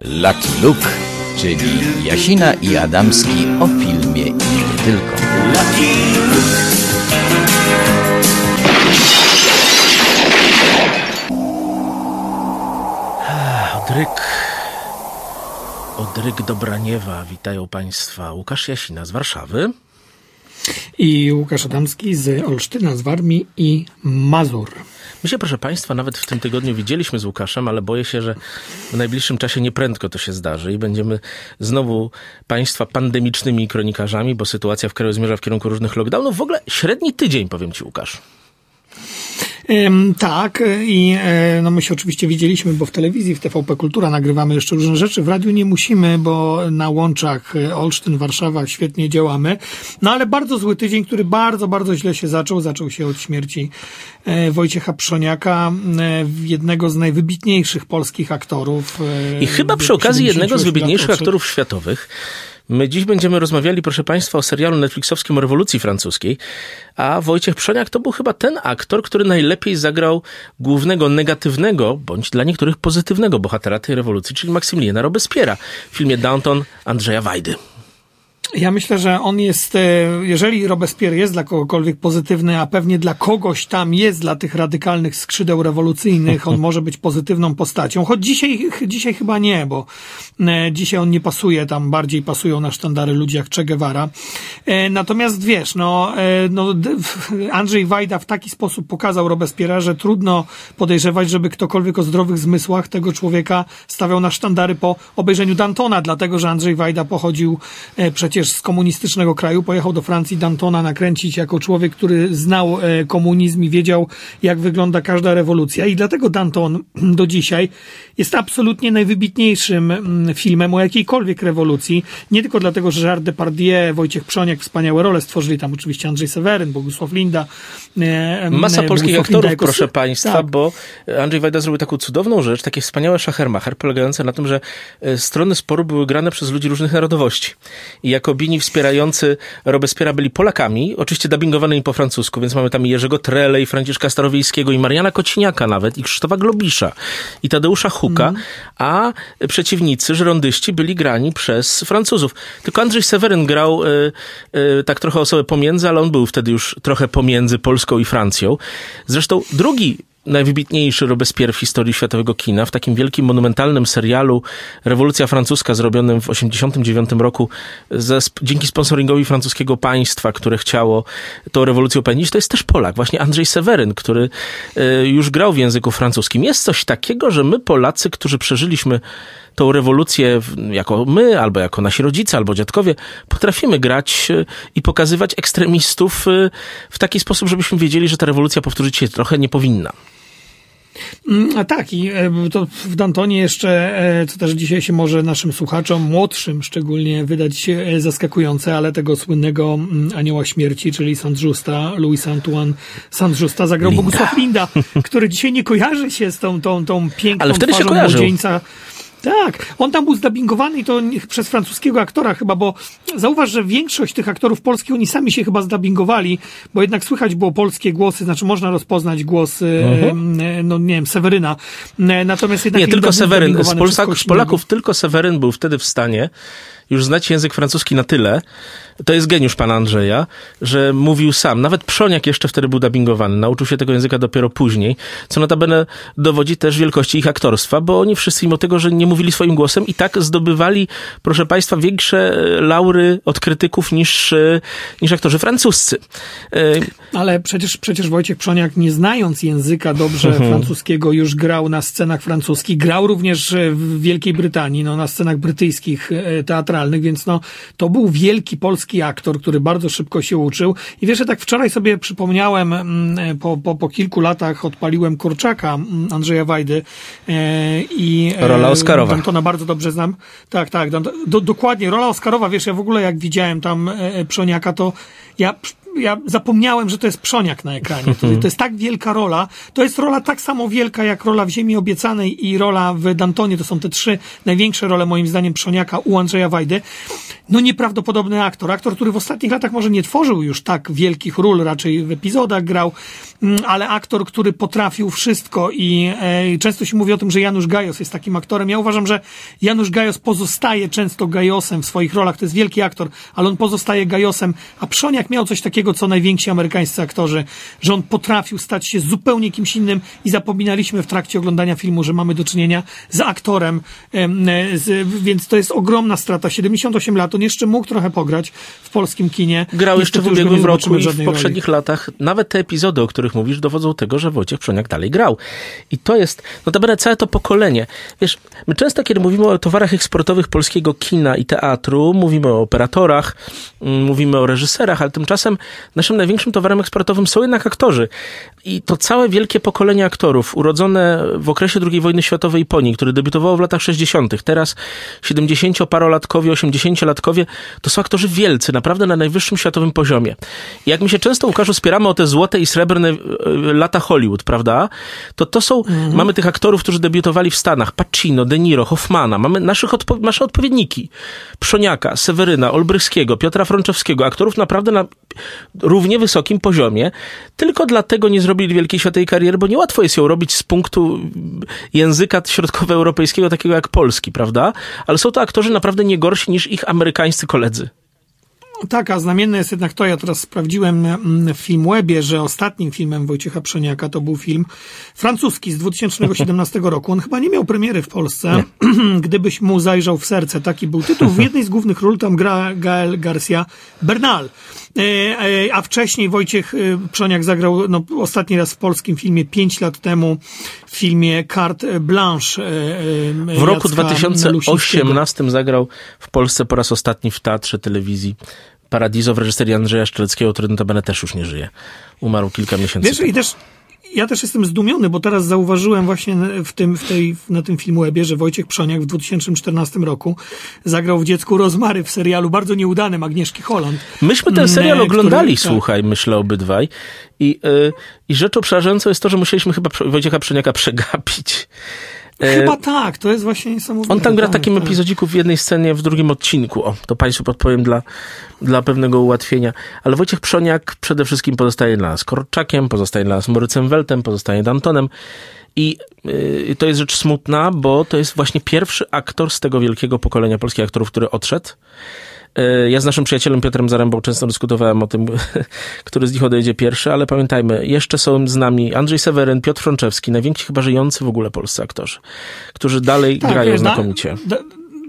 Lucky Luke, czyli Jasina i Adamski o filmie i nie tylko. Odryk. Odryk Dobraniewa. Witają Państwa Łukasz Jasina z Warszawy. I Łukasz Adamski z Olsztyna, z Warmii i Mazur. My się, proszę Państwa, nawet w tym tygodniu widzieliśmy z Łukaszem, ale boję się, że w najbliższym czasie nieprędko to się zdarzy i będziemy znowu Państwa pandemicznymi kronikarzami, bo sytuacja w kraju zmierza w kierunku różnych lockdownów. W ogóle średni tydzień, powiem Ci, Łukasz. Tak, i e, no my się oczywiście widzieliśmy, bo w telewizji, w TVP Kultura nagrywamy jeszcze różne rzeczy. W radiu nie musimy, bo na łączach e, Olsztyn, Warszawa świetnie działamy. No ale bardzo zły tydzień, który bardzo, bardzo źle się zaczął. Zaczął się od śmierci e, Wojciecha Przoniaka, e, jednego z najwybitniejszych polskich aktorów. E, I chyba przy okazji jednego z 78 lat wybitniejszych aktorów światowych. My dziś będziemy rozmawiali, proszę Państwa, o serialu Netflixowskim o rewolucji francuskiej, a Wojciech Przoniak to był chyba ten aktor, który najlepiej zagrał głównego negatywnego, bądź dla niektórych pozytywnego bohatera tej rewolucji, czyli Maksymiliana Robespiera w filmie Downton Andrzeja Wajdy. Ja myślę, że on jest, e, jeżeli Robespierre jest dla kogokolwiek pozytywny, a pewnie dla kogoś tam jest, dla tych radykalnych skrzydeł rewolucyjnych, on może być pozytywną postacią. Choć dzisiaj, dzisiaj chyba nie, bo e, dzisiaj on nie pasuje, tam bardziej pasują na sztandary ludzie jak Che Guevara. E, Natomiast wiesz, no, no Andrzej Wajda w taki sposób pokazał Robespierre'a, że trudno podejrzewać, żeby ktokolwiek o zdrowych zmysłach tego człowieka stawiał na sztandary po obejrzeniu Dantona, dlatego że Andrzej Wajda pochodził e, przecież z komunistycznego kraju, pojechał do Francji Dantona nakręcić jako człowiek, który znał e, komunizm i wiedział, jak wygląda każda rewolucja. I dlatego Danton do dzisiaj jest absolutnie najwybitniejszym mm, filmem o jakiejkolwiek rewolucji. Nie tylko dlatego, że Gerard Depardieu, Wojciech Przoniak wspaniałe role stworzyli, tam oczywiście Andrzej Seweryn, Bogusław Linda. e, Masa e, polskich Bogusław aktorów, Linda proszę Państwa, Tak. bo Andrzej Wajda zrobił taką cudowną rzecz, takie wspaniałe szachermacher, polegające na tym, że strony sporu były grane przez ludzi różnych narodowości. I Jakobini wspierający Robespiera byli Polakami, oczywiście dubbingowanymi po francusku, więc mamy tam i Jerzego Trele, i Franciszka Starowiejskiego, i Mariana Kociniaka nawet, i Krzysztofa Globisza, i Tadeusza Huka, Mhm. a przeciwnicy, żerondyści byli grani przez Francuzów. Tylko Andrzej Seweryn grał e, e, tak trochę osobę pomiędzy, ale on był wtedy już trochę pomiędzy Polską i Francją. Zresztą drugi najwybitniejszy Robespierre w historii światowego kina, w takim wielkim, monumentalnym serialu Rewolucja Francuska, zrobionym w 1989 roku ze, dzięki sponsoringowi francuskiego państwa, które chciało tą rewolucję opędzić, to jest też Polak, właśnie Andrzej Seweryn, który e, już grał w języku francuskim. Jest coś takiego, że my Polacy, którzy przeżyliśmy tą rewolucję jako my, albo jako nasi rodzice, albo dziadkowie, potrafimy grać e, i pokazywać ekstremistów e, w taki sposób, żebyśmy wiedzieli, że ta rewolucja powtórzyć się trochę nie powinna. Mm, A tak, i e, to w Dantonie jeszcze, e, co też dzisiaj się może naszym słuchaczom, młodszym szczególnie, wydać e, zaskakujące, ale tego słynnego mm, anioła śmierci, czyli Saint-Justa, Louis Antoine Saint-Justa zagrał Linda. Bogusław Linda, który dzisiaj nie kojarzy się z tą, tą, tą piękną Ale wtedy się kojarzył. młodzieńca. Tak, on tam był zdubbingowany i to przez francuskiego aktora chyba, bo zauważ, że większość tych aktorów polskich, oni sami się chyba zdubbingowali, bo jednak słychać było polskie głosy, znaczy można rozpoznać głos, e, no nie wiem, Seweryna. E, Natomiast jednak Nie, tylko Seweryn. Z, Polsak, z Polaków tylko Seweryn był wtedy w stanie już znać język francuski na tyle, to jest geniusz pana Andrzeja, że mówił sam. Nawet Przoniak jeszcze wtedy był dubbingowany. Nauczył się tego języka dopiero później, co notabene dowodzi też wielkości ich aktorstwa, bo oni wszyscy, mimo tego, że nie mówili swoim głosem, i tak zdobywali, proszę państwa, większe laury od krytyków niż, e, niż aktorzy francuscy. E, Ale przecież, przecież Wojciech Przoniak, nie znając języka dobrze Mhm. francuskiego, już grał na scenach francuskich. Grał również w Wielkiej Brytanii, no, na scenach brytyjskich e, więc no, to był wielki polski aktor, który bardzo szybko się uczył. I wiesz, że tak wczoraj sobie przypomniałem, mm, po, po, po kilku latach odpaliłem Kurczaka mm, Andrzeja Wajdy e, i e, Rola Oscarowa. Dantona bardzo dobrze znam. Tak, tak, do, dokładnie. Rola Oscarowa, wiesz, ja w ogóle jak widziałem tam e, Przoniaka, to ja ja zapomniałem, że to jest Przoniak na ekranie. To, to jest tak wielka rola. To jest rola tak samo wielka, jak rola w Ziemi Obiecanej i rola w Dantonie. To są te trzy największe role, moim zdaniem, Przoniaka u Andrzeja Wajdy. No nieprawdopodobny aktor. Aktor, który w ostatnich latach może nie tworzył już tak wielkich ról, raczej w epizodach grał, ale aktor, który potrafił wszystko i e, często się mówi o tym, że Janusz Gajos jest takim aktorem. Ja uważam, że Janusz Gajos pozostaje często Gajosem w swoich rolach. To jest wielki aktor, ale on pozostaje Gajosem, a Przoniak miał coś takiego, co najwięksi amerykańscy aktorzy, że on potrafił stać się zupełnie kimś innym i zapominaliśmy w trakcie oglądania filmu, że mamy do czynienia z aktorem, e, więc to jest ogromna strata. 78 lat, on jeszcze mógł trochę pograć w polskim kinie. Grał jeszcze w ubiegłym roku i w żadnej roli. poprzednich latach. Nawet te epizody, o których mówisz, dowodzą tego, że Wojciech Przoniak dalej grał. I to jest, no to całe to pokolenie. Wiesz, my często, kiedy mówimy o towarach eksportowych polskiego kina i teatru, mówimy o operatorach, mm, mówimy o reżyserach, ale tymczasem naszym największym towarem eksportowym są jednak aktorzy. I to całe wielkie pokolenie aktorów, urodzone w okresie II wojny światowej po niej, które debiutowało w latach 60., teraz 70-parolatkowie, 80-latkowie, to są aktorzy wielcy, naprawdę na najwyższym światowym poziomie. I jak my się często, Łukaszu, spieramy o te złote i srebrne e, lata Hollywood, prawda? To to są, mamy tych aktorów, którzy debiutowali w Stanach, Pacino, De Niro, Hoffmana, mamy naszych odpo- nasze odpowiedniki, Przoniaka, Seweryna, Olbrychskiego, Piotra Frączewskiego, aktorów naprawdę na równie wysokim poziomie, tylko dlatego nie zrobili wielkiej światowej kariery, bo niełatwo jest ją robić z punktu języka środkowoeuropejskiego, takiego jak polski, prawda? Ale są to aktorzy naprawdę nie gorsi niż ich amerykańscy koledzy. Tak, a znamienne jest jednak to, ja teraz sprawdziłem mm, w Filmwebie, że ostatnim filmem Wojciecha Przeniaka to był film francuski z 2017 roku. On chyba nie miał premiery w Polsce. Gdybyś mu zajrzał w serce, taki był tytuł. W jednej z głównych ról tam gra Gael Garcia Bernal. E, e, A wcześniej Wojciech e, Przoniak zagrał no, ostatni raz w polskim filmie pięć lat temu w filmie Carte Blanche. W roku Jacka 2018 Lusińskiego. zagrał w Polsce po raz ostatni w teatrze telewizji Paradiso w reżyserii Andrzeja Szczeleckiego, który notabene też już nie żyje. Umarł kilka miesięcy Wiesz, temu. i też ja też jestem zdumiony, bo teraz zauważyłem właśnie w tym, w tej, na tym filmwebie, że Wojciech Przoniak w 2014 roku zagrał w dziecku Rozmary w serialu bardzo nieudanym Agnieszki Holland. Myśmy ten serial oglądali, który- tak. słuchaj, myślę obydwaj. I, y, I rzeczą przerażającą jest to, że musieliśmy chyba Wojciecha Przeniaka przegapić. E, Chyba tak, to jest właśnie niesamowite. On tam gra w tak, takim tak. epizodziku w jednej scenie, w drugim odcinku. O, to Państwu podpowiem dla, dla pewnego ułatwienia. Ale Wojciech Przoniak przede wszystkim pozostaje dla nas Korczakiem, pozostaje dla nas Morycem Weltem, pozostaje Dantonem. I yy, to jest rzecz smutna, bo to jest właśnie pierwszy aktor z tego wielkiego pokolenia polskich aktorów, który odszedł. Yy, Ja z naszym przyjacielem Piotrem Zarębą często dyskutowałem o tym, który z nich odejdzie pierwszy, ale pamiętajmy, jeszcze są z nami Andrzej Seweryn, Piotr Frączewski, najwięksi chyba żyjący w ogóle polscy aktorzy, którzy dalej Tak, grają wiesz, da- znakomicie. Da,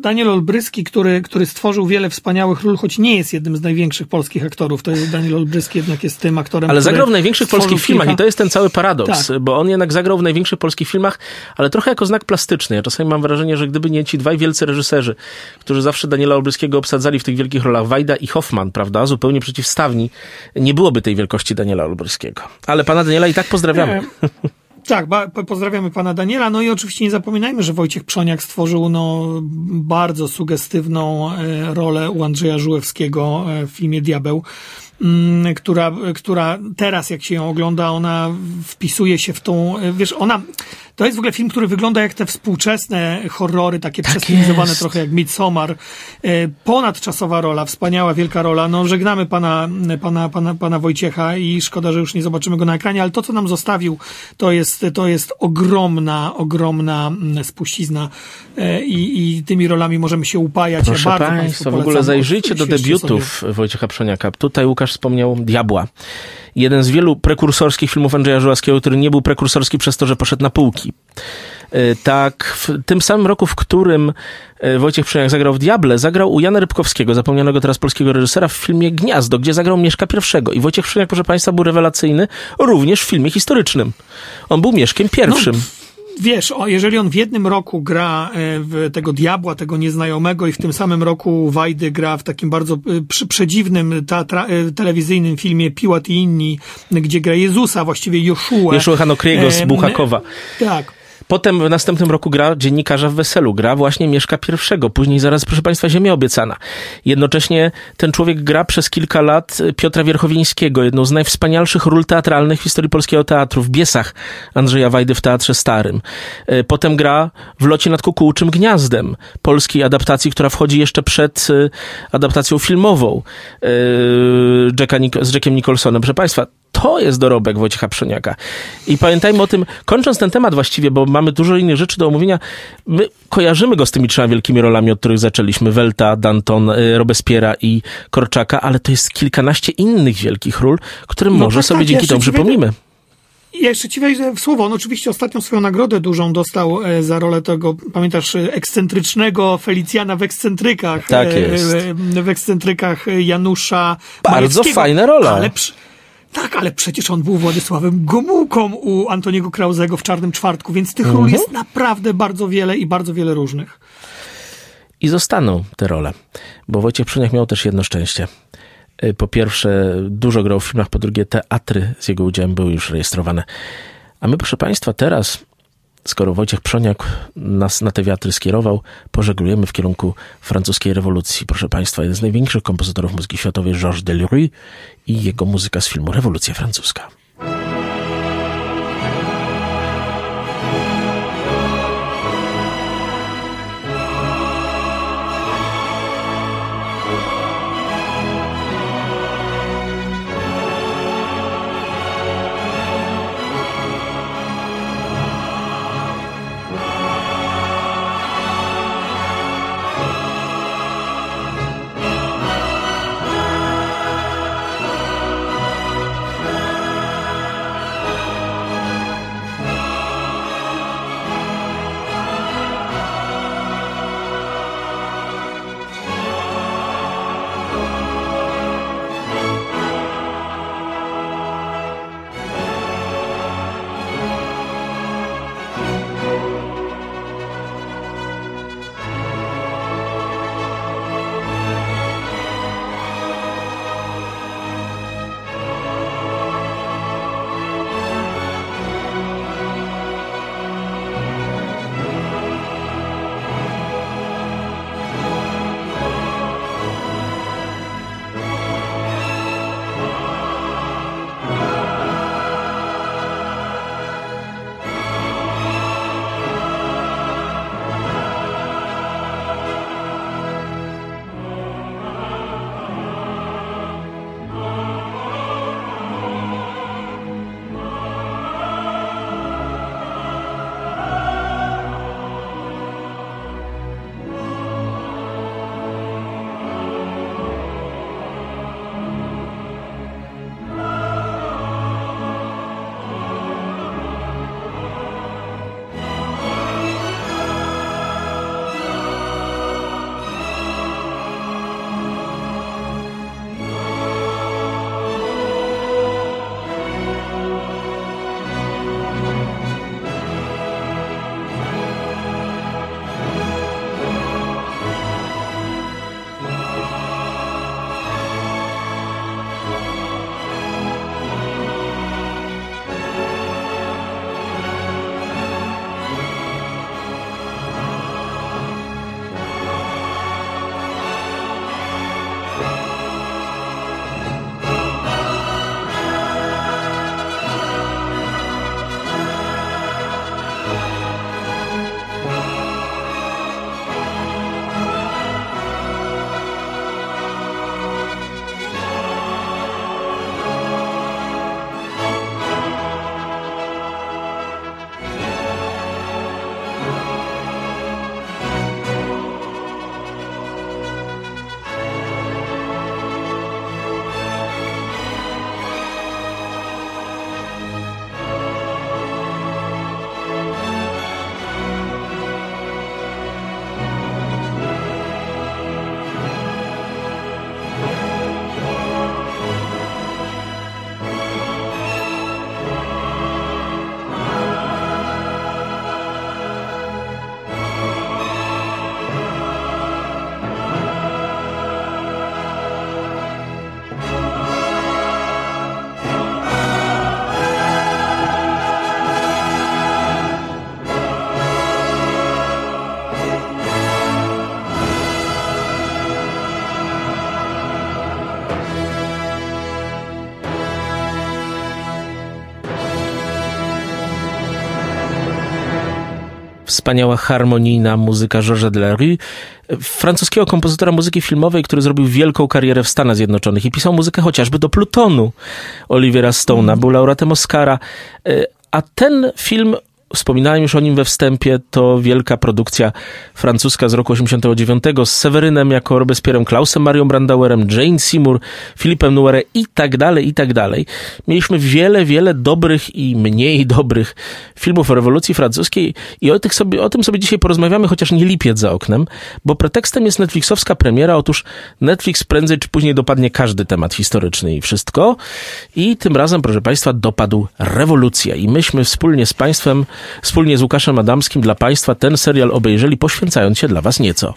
Daniel Olbryski, który, który stworzył wiele wspaniałych ról, choć nie jest jednym z największych polskich aktorów. To jest Daniel Olbryski jednak jest tym aktorem, Ale zagrał w największych polskich filmach kilka- i to jest ten cały paradoks, Tak. bo on jednak zagrał w największych polskich filmach, ale trochę jako znak plastyczny. Ja czasami mam wrażenie, że gdyby nie ci dwaj wielcy reżyserzy, którzy zawsze Daniela Olbryskiego obsadzali w tych wielkich rolach, Wajda i Hoffman, prawda, zupełnie przeciwstawni, nie byłoby tej wielkości Daniela Olbryskiego. Ale pana Daniela i tak pozdrawiamy. E, Tak, pozdrawiamy pana Daniela. No i oczywiście nie zapominajmy, że Wojciech Przoniak stworzył no, bardzo sugestywną e, rolę u Andrzeja Żułewskiego e, w filmie Diabeł, mm, która, która teraz, jak się ją ogląda, ona wpisuje się w tą, e, wiesz, ona, to jest w ogóle film, który wygląda jak te współczesne horrory, takie przestylizowane jest. trochę jak Midsommar. E, Ponadczasowa rola, wspaniała, wielka rola. No, żegnamy pana, pana, pana, pana Wojciecha i szkoda, że już nie zobaczymy go na ekranie, ale to, co nam zostawił, to jest, to jest ogromna, ogromna mm, spuścizna e, i, i tymi rolami możemy się upajać. Proszę ja bardzo Państwa, w ogóle zajrzyjcie do debiutów Wojciecha Przoniaka. Tutaj Łukasz wspomniał Diabła. Jeden z wielu prekursorskich filmów Andrzeja Żuławskiego, który nie był prekursorski przez to, że poszedł na półki. E, Tak, w tym samym roku, w którym e, Wojciech Przoniak zagrał w Diable, zagrał u Jana Rybkowskiego, zapomnianego teraz polskiego reżysera, w filmie Gniazdo, gdzie zagrał Mieszka I. I Wojciech Przoniak, proszę Państwa, był rewelacyjny również w filmie historycznym. On był Mieszkiem pierwszym. Wiesz, o, jeżeli on w jednym roku gra e, w tego diabła, tego nieznajomego i w tym samym roku Wajdy gra w takim bardzo e, przy, przedziwnym teatra, e, telewizyjnym filmie Piłat i inni, gdzie gra Jezusa, właściwie Joszuę. Jeszua Hanokriego z Buchakowa. Tak. Potem w następnym roku gra dziennikarza w Weselu, gra właśnie Mieszka pierwszego, później zaraz, proszę Państwa, Ziemia obiecana. Jednocześnie ten człowiek gra przez kilka lat Piotra Wierchowińskiego, jedną z najwspanialszych ról teatralnych w historii polskiego teatru, w Biesach Andrzeja Wajdy w Teatrze Starym. E, potem gra w Locie nad Kukułczym Gniazdem, polskiej adaptacji, która wchodzi jeszcze przed e, adaptacją filmową e, z Jackiem Nicholsonem. Proszę Państwa, to jest dorobek Wojciecha Przoniaka. I pamiętajmy o tym, kończąc ten temat właściwie, bo mamy dużo innych rzeczy do omówienia, my kojarzymy go z tymi trzema wielkimi rolami, od których zaczęliśmy, Welta, Danton, y, Robespiera i Korczaka, ale to jest kilkanaście innych wielkich ról, którym no może tak, sobie tak, dzięki temu przypomnimy. Ja jeszcze ci wejdę w słowo. On oczywiście ostatnią swoją nagrodę dużą dostał e, za rolę tego, pamiętasz, ekscentrycznego Felicjana w ekscentrykach. Tak e, jest. W ekscentrykach Janusza Bardzo fajna rola. Ale przy, tak, ale przecież on był Władysławem Gomułką u Antoniego Krauzego w Czarnym Czwartku, więc tych mhm. ról jest naprawdę bardzo wiele i bardzo wiele różnych. I zostaną te role, bo Wojciech Przyniak miał też jedno szczęście. Y, po pierwsze, dużo grał w filmach, po drugie, teatry z jego udziałem były już rejestrowane. A my, proszę Państwa, teraz skoro Wojciech Przoniak nas na te wiatry skierował, pożeglujemy w kierunku francuskiej rewolucji. Proszę Państwa, jeden z największych kompozytorów muzyki światowej, Georges Delerue i jego muzyka z filmu Rewolucja Francuska. Wspaniała harmonijna muzyka Georges Delerue, francuskiego kompozytora muzyki filmowej, który zrobił wielką karierę w Stanach Zjednoczonych i pisał muzykę chociażby do Plutonu Olivera Stone'a, był laureatem Oscara. E, a ten film Wspominałem już o nim we wstępie, to wielka produkcja francuska z roku 89 z Sewerynem jako Robespierrem, Klausem Marią Brandauerem, Jane Seymour, Filipem Nuere i tak dalej, i tak dalej. Mieliśmy wiele, wiele dobrych i mniej dobrych filmów o rewolucji francuskiej i o, tych sobie, o tym sobie dzisiaj porozmawiamy, chociaż nie lipiec za oknem, bo pretekstem jest Netflixowska premiera. Otóż Netflix prędzej czy później dopadnie każdy temat historyczny i wszystko. I tym razem, proszę Państwa, dopadł rewolucja i myśmy wspólnie z Państwem wspólnie z Łukaszem Adamskim dla Państwa ten serial obejrzeli, poświęcając się dla Was nieco.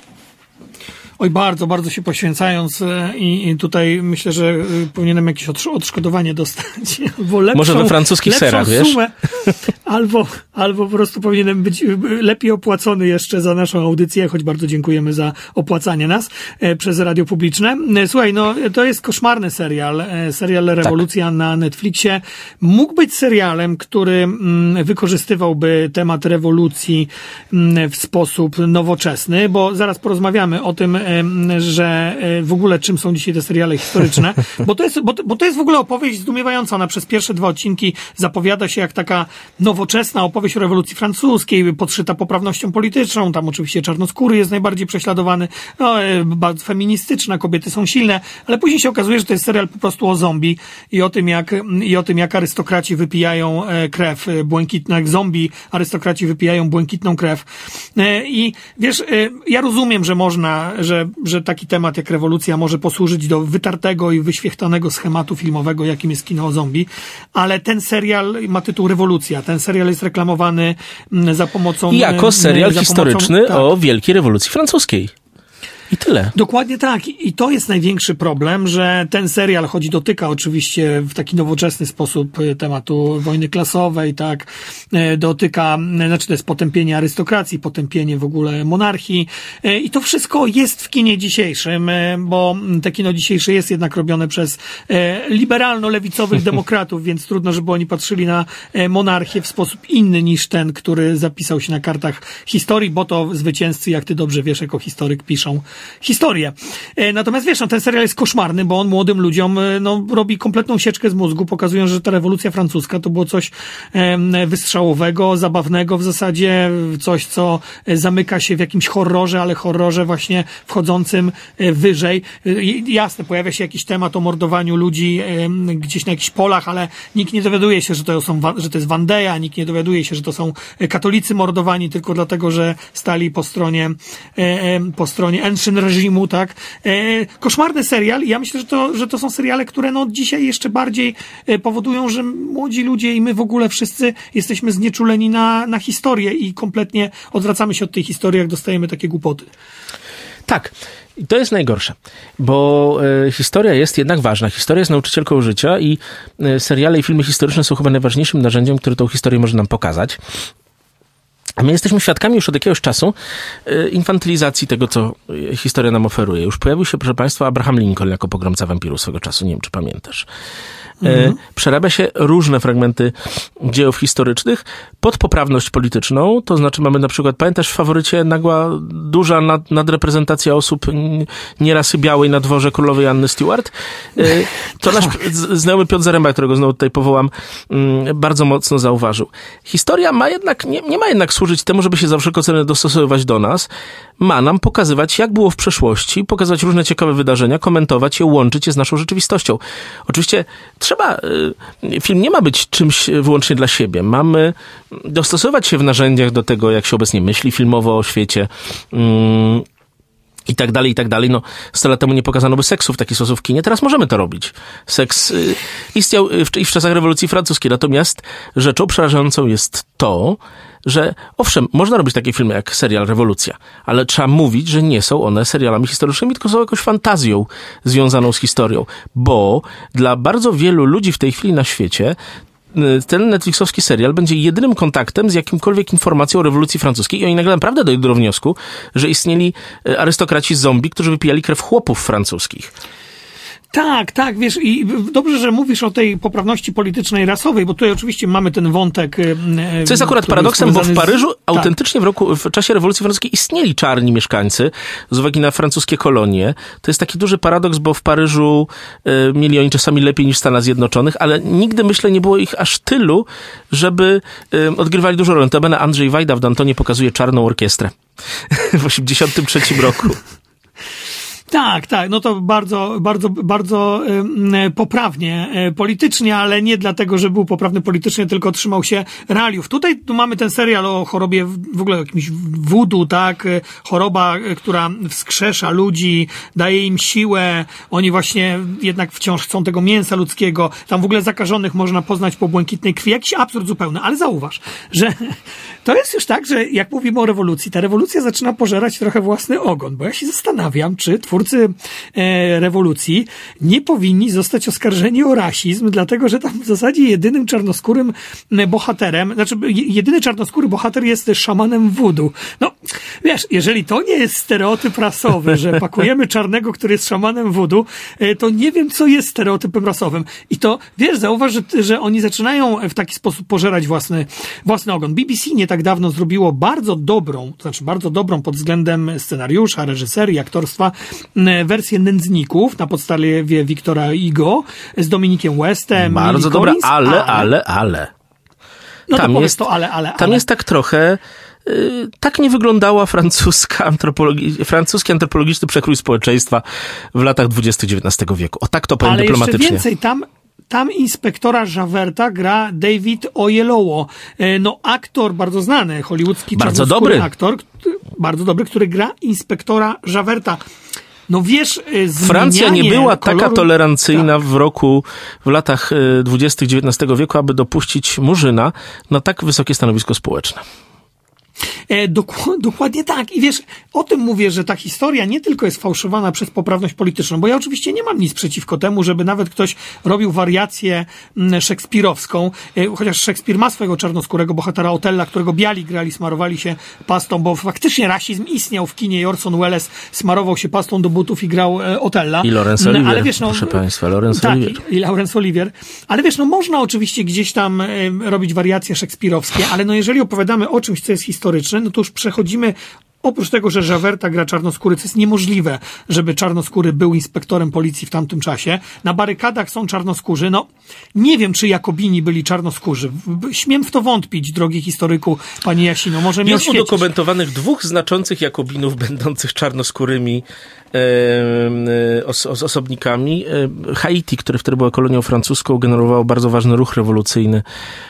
Oj, bardzo, bardzo się poświęcając e, i, i tutaj myślę, że e, powinienem jakieś odszkodowanie dostać. Lepszą, Może we francuskich serach, wiesz? Sumę, albo, albo po prostu powinienem być e, lepiej opłacony jeszcze za naszą audycję, choć bardzo dziękujemy za opłacanie nas przez radio publiczne. Słuchaj, no to jest koszmarny serial, serial tak. Rewolucja tak. na Netflixie. Mógł być serialem, który mm, wykorzystywałby temat rewolucji mm, w sposób nowoczesny, bo zaraz porozmawiamy o tym, że e, w ogóle czym są dzisiaj te seriale historyczne, bo to jest, bo, bo to jest w ogóle opowieść zdumiewająca. Ona przez pierwsze dwa odcinki zapowiada się jak taka nowoczesna opowieść o rewolucji francuskiej, podszyta poprawnością polityczną. Tam oczywiście czarnoskóry jest najbardziej prześladowany, no, e, bardzo feministyczna, kobiety są silne, ale później się okazuje, że to jest serial po prostu o zombie i o tym, jak, i o tym, jak arystokraci wypijają e, krew błękitną, jak zombie arystokraci wypijają błękitną krew. I wiesz, ja rozumiem, że można, że, że taki temat jak rewolucja może posłużyć do wytartego i wyświechtanego schematu filmowego, jakim jest kino o zombie, ale ten serial ma tytuł Rewolucja. Ten serial jest reklamowany mm, za pomocą... Jako serial historyczny pomocą, tak. o wielkiej rewolucji francuskiej. I tyle. Dokładnie tak. I to jest największy problem, że ten serial, choć dotyka oczywiście w taki nowoczesny sposób e, tematu wojny klasowej, tak, e, dotyka, e, znaczy to jest potępienie arystokracji, potępienie w ogóle monarchii i to wszystko jest w kinie dzisiejszym, bo te kino dzisiejsze jest jednak robione przez liberalno-lewicowych demokratów, więc trudno, żeby oni patrzyli na monarchię w sposób inny niż ten, który zapisał się na kartach historii, bo to zwycięzcy, jak ty dobrze wiesz, jako historyk piszą historię. E, natomiast wiesz, no, ten serial jest koszmarny, bo on młodym ludziom e, no, robi kompletną sieczkę z mózgu, pokazując, że ta rewolucja francuska to było coś wystrzałowego, zabawnego w zasadzie, coś, co zamyka się w jakimś horrorze, ale horrorze właśnie wchodzącym e, wyżej. Jasne, pojawia się jakiś temat o mordowaniu ludzi gdzieś na jakichś polach, ale nikt nie dowiaduje się, że to, są, że to jest Wandeja, nikt nie dowiaduje się, że to są katolicy mordowani tylko dlatego, że stali po stronie, po stronie Ancient reżimu, tak. E, koszmarny serial i ja myślę, że to, że to są seriale, które no dzisiaj jeszcze bardziej e, powodują, że młodzi ludzie i my w ogóle wszyscy jesteśmy znieczuleni na, na historię i kompletnie odwracamy się od tej historii, jak dostajemy takie głupoty. Tak. I to jest najgorsze, bo e, historia jest jednak ważna. Historia jest nauczycielką życia i e, seriale i filmy historyczne są chyba najważniejszym narzędziem, które tą historię może nam pokazać. A my jesteśmy świadkami już od jakiegoś czasu e, infantylizacji tego, co e, historia nam oferuje. Już pojawił się, proszę Państwa, Abraham Lincoln jako pogromca wampiru swego czasu. Nie wiem, czy pamiętasz. E, mhm. Przerabia się różne fragmenty dziejów historycznych pod poprawność polityczną, to znaczy mamy na przykład, pamiętasz w faworycie nagła, duża nad, nadreprezentacja osób nierasy białej na dworze królowej Anny Stewart. E, to nasz znajomy Piotr Zaręba, którego znowu tutaj powołam, mm, bardzo mocno zauważył. Historia ma jednak, nie, nie ma jednak służyć temu, żeby się za wszelką cenę dostosowywać do nas. Ma nam pokazywać, jak było w przeszłości, pokazywać różne ciekawe wydarzenia, komentować je, łączyć je z naszą rzeczywistością. Oczywiście trzeba, y, film nie ma być czymś wyłącznie dla siebie. Mamy dostosować się w narzędziach do tego, jak się obecnie myśli filmowo o świecie. Mm, i tak dalej, i tak dalej. No, 100 lat temu nie pokazano by seksu w taki sposób w kinie, teraz możemy to robić. Seks y, istniał y, w, w czasach rewolucji francuskiej, natomiast rzeczą przerażającą jest to, że owszem, można robić takie filmy jak serial Rewolucja, ale trzeba mówić, że nie są one serialami historycznymi, tylko są jakąś fantazją związaną z historią, bo dla bardzo wielu ludzi w tej chwili na świecie y, ten Netflixowski serial będzie jedynym kontaktem z jakimkolwiek informacją o rewolucji francuskiej i oni nagle naprawdę dojdą do wniosku, że istnieli y, arystokraci zombie, którzy wypijali krew chłopów francuskich. Tak, tak, wiesz, i dobrze, że mówisz o tej poprawności politycznej rasowej, bo tutaj oczywiście mamy ten wątek. Co jest akurat paradoksem, bo w Paryżu z... Tak. autentycznie w, roku, w czasie rewolucji francuskiej istnieli czarni mieszkańcy z uwagi na francuskie kolonie. To jest taki duży paradoks, bo w Paryżu y, mieli oni czasami lepiej niż w Stanach Zjednoczonych, ale nigdy, myślę, nie było ich aż tylu, żeby y, odgrywali dużą rolę. Notabene Andrzej Wajda w Dantonie pokazuje czarną orkiestrę w 1983 roku. Tak, tak, no to bardzo, bardzo, bardzo poprawnie e, politycznie, ale nie dlatego, że był poprawny politycznie, tylko trzymał się realiów. Tutaj tu mamy ten serial o chorobie, w ogóle jakimś wudu, tak, e, choroba, e, która wskrzesza ludzi, daje im siłę, oni właśnie jednak wciąż chcą tego mięsa ludzkiego, tam w ogóle zakażonych można poznać po błękitnej krwi, jakiś absurd zupełny, ale zauważ, że to jest już tak, że jak mówimy o rewolucji, ta rewolucja zaczyna pożerać trochę własny ogon, bo ja się zastanawiam, czy twórcy e, rewolucji nie powinni zostać oskarżeni o rasizm, dlatego że tam w zasadzie jedynym czarnoskórym bohaterem, znaczy jedyny czarnoskóry bohater jest szamanem voodoo. No, wiesz, jeżeli to nie jest stereotyp rasowy, że pakujemy czarnego, który jest szamanem voodoo, e, to nie wiem, co jest stereotypem rasowym. I to, wiesz, zauważ, że, że oni zaczynają w taki sposób pożerać własny, własny ogon. BBC nie tak dawno zrobiło bardzo dobrą, to znaczy bardzo dobrą pod względem scenariusza, reżyserii, aktorstwa wersję Nędzników na podstawie Wiktora Igo z Dominikiem Westem. Bardzo dobra, ale, ale, ale, ale. No tam to jest to ale, ale, ale. Tam jest tak trochę y, tak nie wyglądała francuska antropologi francuski antropologiczny przekrój społeczeństwa w latach XX XIX wieku. O tak to powiem Ale dyplomatycznie. jeszcze więcej, tam, tam inspektora Javerta gra David Oyelowo. E, no aktor bardzo znany, hollywoodzki bardzo dobry aktor, bardzo dobry, który gra inspektora Javerta. No wiesz, y, Francja nie była koloru... taka tolerancyjna tak. w roku, w latach XX y, XIX wieku, aby dopuścić Murzyna na tak wysokie stanowisko społeczne. E, dokładnie tak. I wiesz, o tym mówię, że ta historia nie tylko jest fałszowana przez poprawność polityczną, bo ja oczywiście nie mam nic przeciwko temu, żeby nawet ktoś robił wariację mm, szekspirowską, e, chociaż Szekspir ma swojego czarnoskórego bohatera Otella, którego biali grali, smarowali się pastą, bo faktycznie rasizm istniał w kinie i Orson Welles smarował się pastą do butów i grał e, Otella. I Laurence mm, Olivier, ale wiesz, no, proszę państwa, Laurence tak, Olivier. I, i Laurence Olivier. Ale wiesz, no można oczywiście gdzieś tam robić wariacje szekspirowskie, ale no jeżeli opowiadamy o czymś, co jest historyczne, no to już przechodzimy Oprócz tego, że Żawerta gra czarnoskóry, co jest niemożliwe, żeby czarnoskóry był inspektorem policji w tamtym czasie. Na barykadach są czarnoskórzy. No, nie wiem, czy Jakobini byli czarnoskórzy. Śmiem w to wątpić, drogi historyku, panie Jasino. Może mi Jest udokumentowanych dwóch znaczących Jakobinów będących czarnoskórymi e, os, os, osobnikami. E, Haiti, które wtedy była kolonią francuską, generowało bardzo ważny ruch rewolucyjny,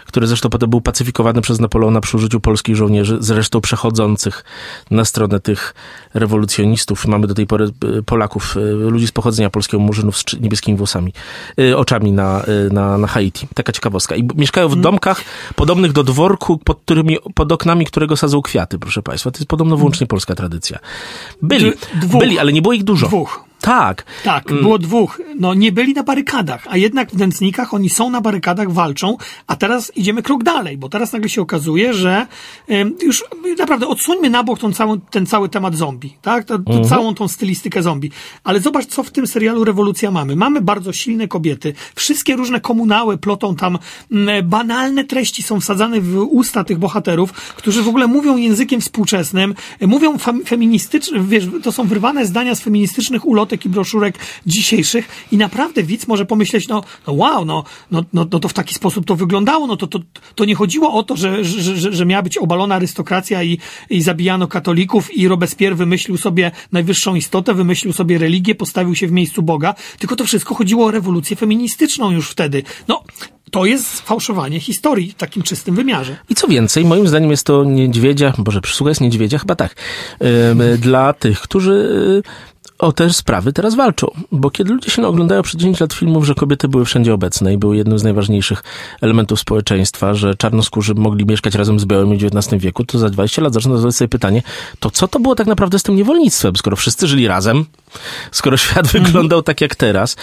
który zresztą potem był pacyfikowany przez Napoleona przy użyciu polskich żołnierzy, zresztą przechodzących na stronę tych rewolucjonistów. Mamy do tej pory e, Polaków, e, ludzi z pochodzenia polskiego, murzynów z niebieskimi włosami, e, oczami na, na, na Haiti. Taka ciekawostka. I mieszkają w mm. domkach podobnych do dworku, pod, którymi, pod oknami którego sadzą kwiaty, proszę państwa. To jest podobno wyłącznie polska tradycja. Byli, byli, ale nie było ich dużo. Dwóch. Tak. Tak, mm. było dwóch. No nie byli na barykadach, a jednak w nędznikach oni są na barykadach, walczą, a teraz idziemy krok dalej, bo teraz nagle się okazuje, że już naprawdę odsuńmy na bok tą całą, ten cały temat zombie, tak? To, to mhm. Całą tą stylistykę zombie. Ale zobacz, co w tym serialu Rewolucja mamy. Mamy bardzo silne kobiety. Wszystkie różne komunały plotą tam mm, banalne treści są wsadzane w usta tych bohaterów, którzy w ogóle mówią językiem współczesnym, mówią feministycznym, wiesz, to są wyrwane zdania z feministycznych ulotek plotek i broszurek dzisiejszych i naprawdę widz może pomyśleć, no, no wow, no, no, no, no to w taki sposób to wyglądało, no to, to, to nie chodziło o to, że, że, że, że miała być obalona arystokracja i, i zabijano katolików i Robespierre wymyślił sobie najwyższą istotę, wymyślił sobie religię, postawił się w miejscu Boga, tylko to wszystko chodziło o rewolucję feministyczną już wtedy. No, to jest fałszowanie historii w takim czystym wymiarze. I co więcej, moim zdaniem jest to niedźwiedzia, może przysługa jest niedźwiedzia, chyba tak, dla tych, którzy o te sprawy teraz walczą. Bo kiedy ludzie się oglądają przez 10 lat filmów, że kobiety były wszędzie obecne i były jednym z najważniejszych elementów społeczeństwa, że czarnoskórzy mogli mieszkać razem z białymi w XIX wieku, to za 20 lat zaczną zadawać sobie pytanie, to co to było tak naprawdę z tym niewolnictwem, skoro wszyscy żyli razem, skoro świat wyglądał tak jak teraz.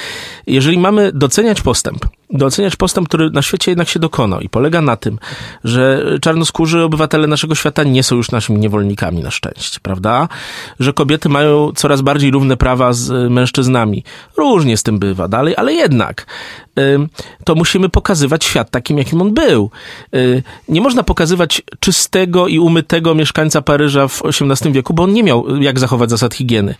Jeżeli mamy doceniać postęp, doceniać postęp, który na świecie jednak się dokonał i polega na tym, że czarnoskórzy obywatele naszego świata nie są już naszymi niewolnikami na szczęście, prawda? Że kobiety mają coraz bardziej równe prawa z mężczyznami. Różnie z tym bywa dalej, ale jednak to musimy pokazywać świat takim, jakim on był. Y, nie można pokazywać czystego i umytego mieszkańca Paryża w XVIII wieku, bo on nie miał jak zachować zasad higieny.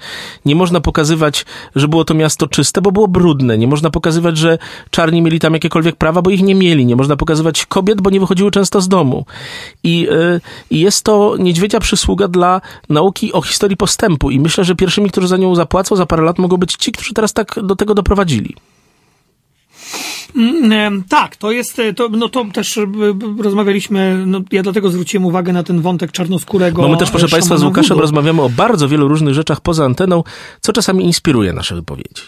Nie można pokazywać, że było to miasto czyste, bo było brudne. Nie można pokazywać, że czarni mieli tam jakiekolwiek prawa, bo ich nie mieli. Nie można pokazywać kobiet, bo nie wychodziły często z domu. I, y, jest to niedźwiedzia przysługa dla nauki o historii postępu. I myślę, że pierwszymi, którzy za nią zapłacą za parę lat, mogą być ci, którzy teraz tak do tego doprowadzili. Mm, tak, to jest, e, to, no to też e, rozmawialiśmy, no ja dlatego zwróciłem uwagę na ten wątek czarnoskórego. Bo my też, proszę Państwa, z Łukaszem rozmawiamy o bardzo wielu różnych rzeczach poza anteną, co czasami inspiruje nasze wypowiedzi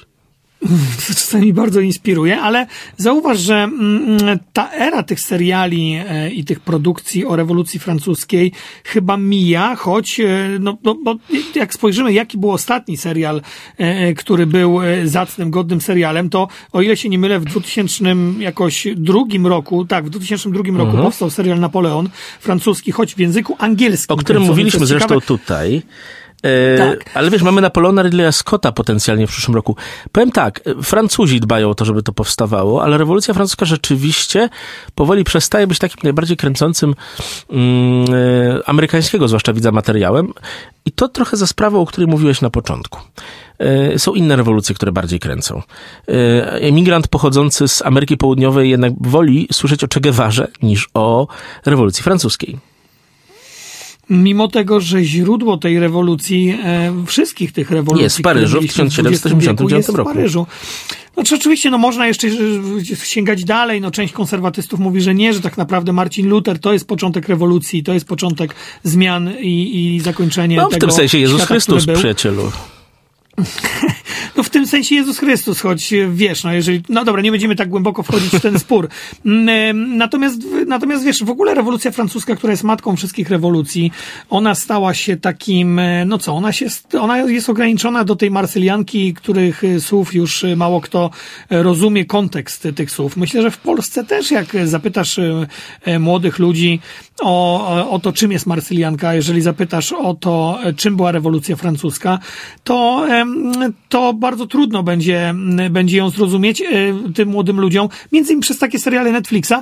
czasami bardzo inspiruje, ale zauważ, że mm, ta era tych seriali e, i tych produkcji o rewolucji francuskiej chyba mija, choć e, no, no, bo jak spojrzymy, jaki był ostatni serial, e, który był zacnym, godnym serialem, to o ile się nie mylę, w 2000 jakoś drugim roku, tak, w 2002 roku mhm. powstał serial Napoleon francuski, choć w języku angielskim. O którym mówiliśmy zresztą ciekawe. tutaj. E, tak. Ale wiesz, mamy Napoleona Ridleya Scotta potencjalnie w przyszłym roku. Powiem tak, Francuzi dbają o to, żeby to powstawało, ale rewolucja francuska rzeczywiście powoli przestaje być takim najbardziej kręcącym mm, e, amerykańskiego, zwłaszcza widza materiałem. I to trochę za sprawą, o której mówiłeś na początku. E, są inne rewolucje, które bardziej kręcą. Emigrant pochodzący z Ameryki Południowej jednak woli słyszeć o Che Guevarze niż o rewolucji francuskiej mimo tego, że źródło tej rewolucji, e, wszystkich tych rewolucji... Jest w Paryżu w 1789 jest roku. W Paryżu. Znaczy oczywiście, no można jeszcze sięgać dalej, no część konserwatystów mówi, że nie, że tak naprawdę Marcin Luther to jest początek rewolucji, to jest początek zmian i, i zakończenie no, tego w tym sensie Jezus świata, Chrystus, przyjacielu. No w tym sensie Jezus Chrystus, choć wiesz, no jeżeli, no dobra, nie będziemy tak głęboko wchodzić w ten spór. Mm, natomiast, natomiast wiesz, w ogóle rewolucja francuska, która jest matką wszystkich rewolucji, ona stała się takim, e, no co, ona się, ona jest ograniczona do tej marsylianki, których e, słów już e, mało kto rozumie kontekst tych słów. Myślę, że w Polsce też, jak zapytasz młodych ludzi o, o to, czym jest marsylianka, jeżeli zapytasz o to, czym była rewolucja francuska, to, to bardzo trudno będzie, będzie ją zrozumieć e, tym młodym ludziom, między innymi przez takie seriale Netflixa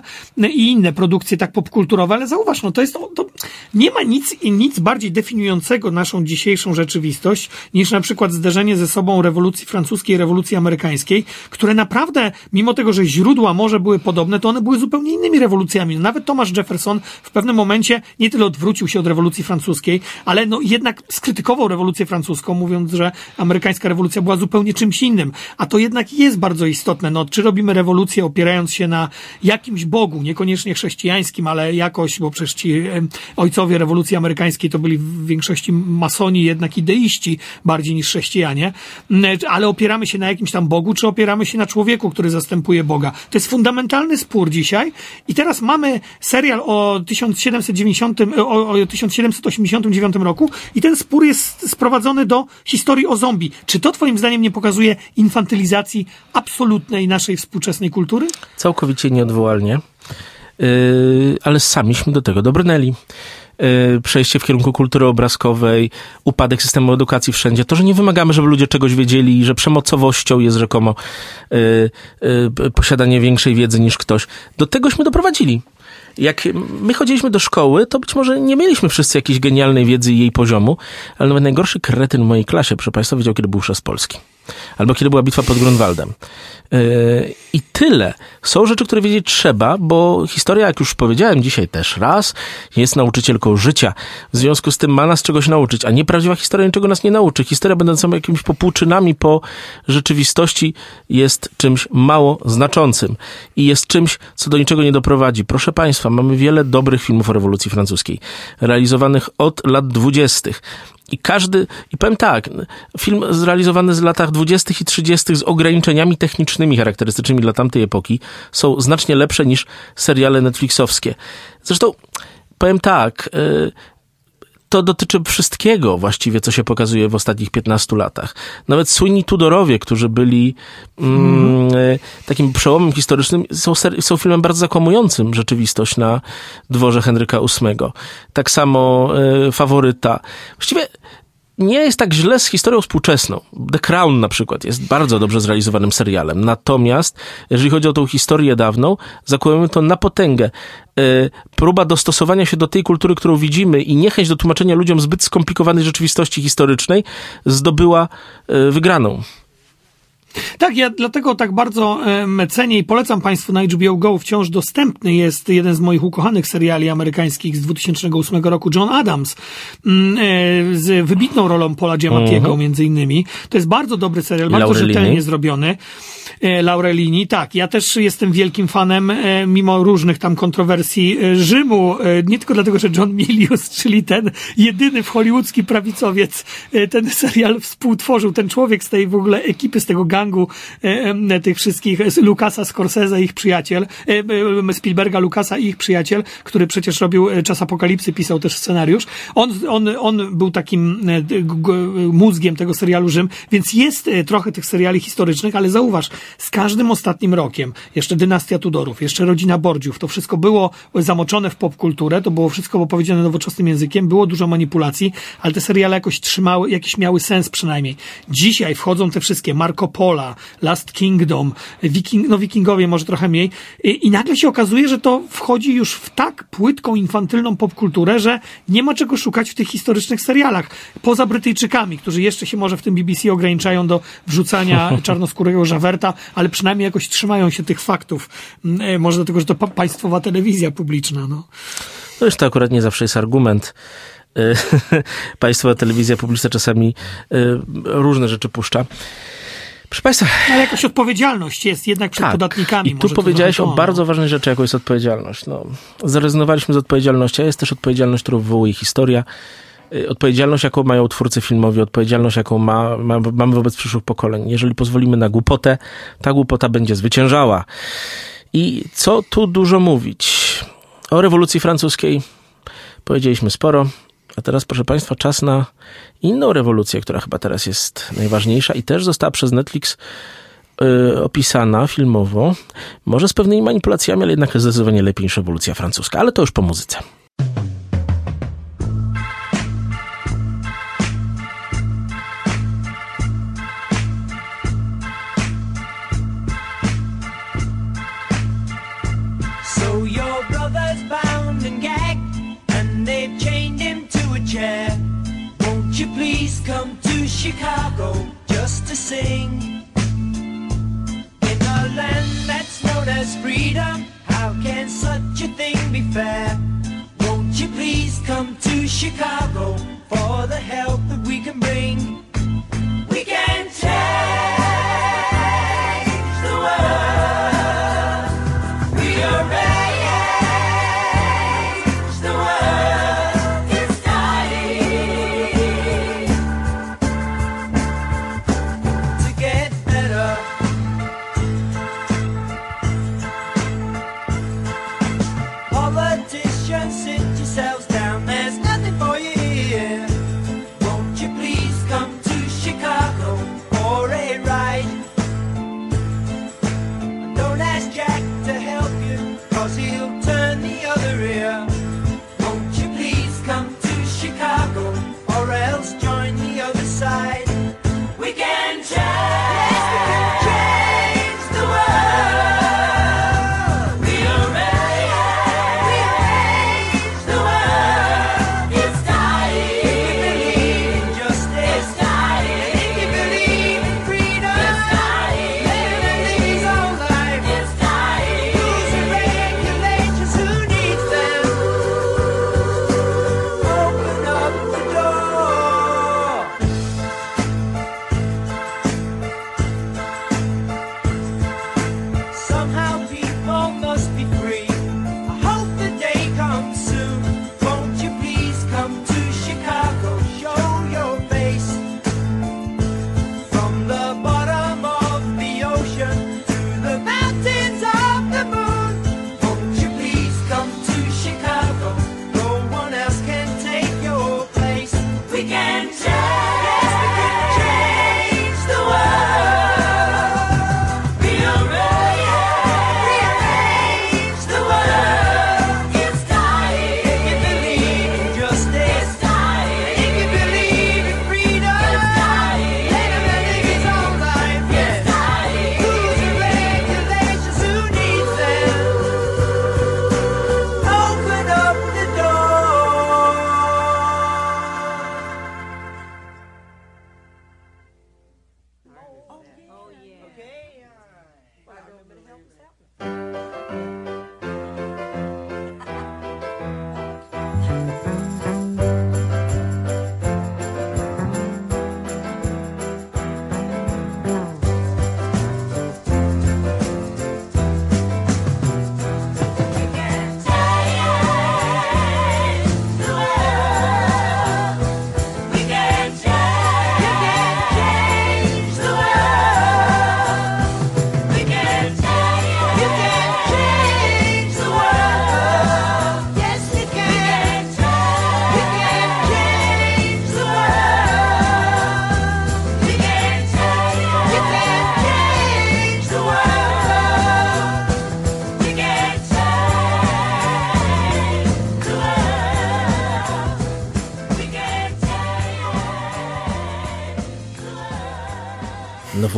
e, i inne produkcje tak popkulturowe, ale zauważ, no to jest, to, nie ma nic, nic bardziej definiującego naszą dzisiejszą rzeczywistość, niż na przykład zderzenie ze sobą rewolucji francuskiej rewolucji amerykańskiej, które naprawdę, mimo tego, że źródła może były podobne, to one były zupełnie innymi rewolucjami. Nawet Thomas Jefferson w pewnym momencie nie tyle odwrócił się od rewolucji francuskiej, ale no jednak skrytykował rewolucję francuską, mówiąc, że amerykańska rewolucja była zupełnie czymś innym. A to jednak jest bardzo istotne. No, czy robimy rewolucję opierając się na jakimś Bogu, niekoniecznie chrześcijańskim, ale jakoś, bo przecież ci ojcowie rewolucji amerykańskiej to byli w większości masoni, jednak ideiści bardziej niż chrześcijanie, mm, ale opieramy się na jakimś tam Bogu, czy opieramy się na człowieku, który zastępuje Boga. To jest fundamentalny spór dzisiaj. I teraz mamy serial o 1790, o, o 1789 roku i ten spór jest sprowadzony do historii o zombie. Czy to twoim zdaniem nie pokazuje infantylizacji absolutnej naszej współczesnej kultury? Całkowicie nieodwołalnie. Yy, ale samiśmy do tego dobrnęli yy, przejście w kierunku kultury obrazkowej, upadek systemu edukacji wszędzie, to, że nie wymagamy, żeby ludzie czegoś wiedzieli, że przemocowością jest rzekomo yy, posiadanie większej wiedzy niż ktoś. Do tegośmy doprowadzili jak my chodziliśmy do szkoły, to być może nie mieliśmy wszyscy jakiejś genialnej wiedzy i jej poziomu, ale nawet najgorszy kretyn w mojej klasie, proszę Państwa, wiedział, kiedy był chrzest Polski. Albo kiedy była bitwa pod Grunwaldem. Yy, I tyle. Są rzeczy, które wiedzieć trzeba, bo historia, jak już powiedziałem dzisiaj też raz, jest nauczycielką życia. W związku z tym ma nas czegoś nauczyć, a nieprawdziwa historia niczego nas nie nauczy. Historia będąca jakimiś popłuczynami po rzeczywistości jest czymś mało znaczącym i jest czymś, co do niczego nie doprowadzi. Proszę Państwa, mamy wiele dobrych filmów o rewolucji francuskiej, realizowanych od lat dwudziestych. I każdy, i powiem tak, film zrealizowany z latach 20. i 30. z ograniczeniami technicznymi charakterystycznymi dla tamtej epoki są znacznie lepsze niż seriale Netflixowskie. Zresztą, powiem tak, y, to dotyczy wszystkiego właściwie, co się pokazuje w ostatnich 15 latach. Nawet słynni Tudorowie, którzy byli mm, e, takim przełomem historycznym, są, są filmem bardzo zakłamującym rzeczywistość na dworze Henryka VIII. Tak samo e, Faworyta. Właściwie nie jest tak źle z historią współczesną. The Crown na przykład jest bardzo dobrze zrealizowanym serialem. Natomiast, jeżeli chodzi o tą historię dawną, zakładamy to na potęgę. E, próba dostosowania się do tej kultury, którą widzimy i niechęć do tłumaczenia ludziom zbyt skomplikowanej rzeczywistości historycznej zdobyła e, wygraną. Tak, ja dlatego tak bardzo em, cenię i polecam Państwu na HBO Go. Wciąż dostępny jest jeden z moich ukochanych seriali amerykańskich z 2008 roku, John Adams, mm, e, z wybitną rolą Paula Giamattiego między innymi. To jest bardzo dobry serial, bardzo Laurelini. rzetelnie zrobiony. E, Laurelini, tak. Ja też jestem wielkim fanem, e, mimo różnych tam kontrowersji e, Rzymu. Nie tylko dlatego, że John Milius, czyli ten jedyny w hollywoodzki prawicowiec, ten serial współtworzył, ten człowiek z tej w ogóle ekipy, z tego gangu tych wszystkich, z Lucasa, Scorsese, ich przyjaciel, Spielberga, Lucasa i ich przyjaciel, który przecież robił Czas Apokalipsy, pisał też scenariusz. On, on, on był takim mózgiem tego serialu Rzym, więc jest trochę tych seriali historycznych, ale zauważ, z każdym ostatnim rokiem, jeszcze dynastia Tudorów, jeszcze rodzina Bordziów, to wszystko było zamoczone w popkulturę, to było wszystko opowiedziane nowoczesnym językiem, było dużo manipulacji, ale te seriale jakoś trzymały, jakiś miały sens przynajmniej. Dzisiaj wchodzą te wszystkie Marco Pola, Last Kingdom, Viking, no Wikingowie może trochę mniej i, i nagle się okazuje, że to wchodzi już w tak płytką, infantylną popkulturę, że nie ma czego szukać w tych historycznych serialach. Poza Brytyjczykami, którzy jeszcze się może w tym BBC ograniczają do wrzucania czarnoskórego żawerta, ale przynajmniej jakoś trzymają się tych faktów. Mm, e, Może dlatego, że to pa- państwowa telewizja publiczna. No. No już to akurat nie zawsze jest argument. Y, Państwowa telewizja publiczna czasami y, różne rzeczy puszcza. Proszę Państwa, Ale jakaś odpowiedzialność jest jednak przed podatnikami. Tak. I tu powiedziałeś o bardzo no. ważnej rzeczy, jaką jest odpowiedzialność. No, zrezygnowaliśmy z odpowiedzialności, a jest też odpowiedzialność, którą wywołuje historia. Y, Odpowiedzialność, jaką mają twórcy filmowi, odpowiedzialność, jaką ma, ma, mamy wobec przyszłych pokoleń. Jeżeli pozwolimy na głupotę, ta głupota będzie zwyciężała. I co tu dużo mówić? O rewolucji francuskiej powiedzieliśmy sporo. A teraz, proszę Państwa, czas na inną rewolucję, która chyba teraz jest najważniejsza i też została przez Netflix y, opisana filmowo. Może z pewnymi manipulacjami, ale jednak zdecydowanie lepiej niż rewolucja francuska. Ale to już po muzyce. Can such a thing be fair? Won't you please come to Chicago for the help that we can bring?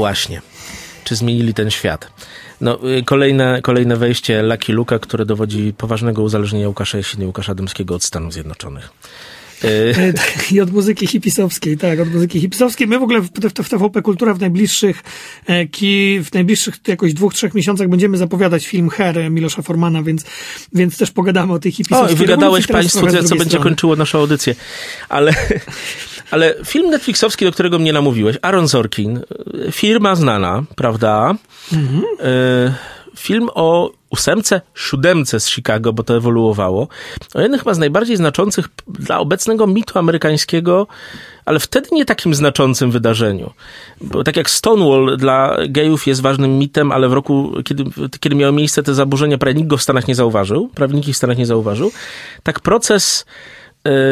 Właśnie. Czy zmienili ten świat? No, y, kolejne, kolejne wejście Lucky Luka, które dowodzi poważnego uzależnienia Łukasza Jesiny i Łukasza Dymskiego od Stanów Zjednoczonych. Y, E, tak, I od muzyki hipisowskiej, tak, od muzyki hipisowskiej. My w ogóle w, w, w TVP Kultura w najbliższych, e, w najbliższych jakoś dwóch, trzech miesiącach będziemy zapowiadać film Her Milosza Formana, więc, więc też pogadamy o tej O, hipisowskiej i wygadałeś Państwu, co będzie strony. kończyło naszą audycję. Ale, ale film Netflixowski, do którego mnie namówiłeś, Aaron Sorkin, y, firma znana, prawda? Y, Film o ósemce, siódemce z Chicago, bo to ewoluowało. O jednym chyba z najbardziej znaczących dla obecnego mitu amerykańskiego, ale wtedy nie takim znaczącym wydarzeniu. Bo tak jak Stonewall dla gejów jest ważnym mitem, ale w roku, kiedy, kiedy miały miejsce te zaburzenia, prawie nikt go w Stanach nie zauważył, prawie nikt ich w Stanach nie zauważył, tak proces e,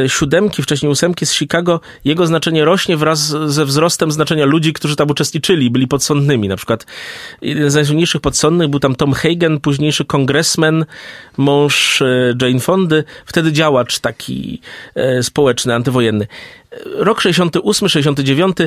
siódemki, wcześniej ósemki z Chicago, jego znaczenie rośnie wraz ze wzrostem znaczenia ludzi, którzy tam uczestniczyli, byli podsądnymi. Na przykład jeden z najsłynniejszych podsądnych był tam Tom Hagen, późniejszy kongresmen, mąż e, Jane Fondy, wtedy działacz taki e, społeczny, antywojenny. Rok 68, 69,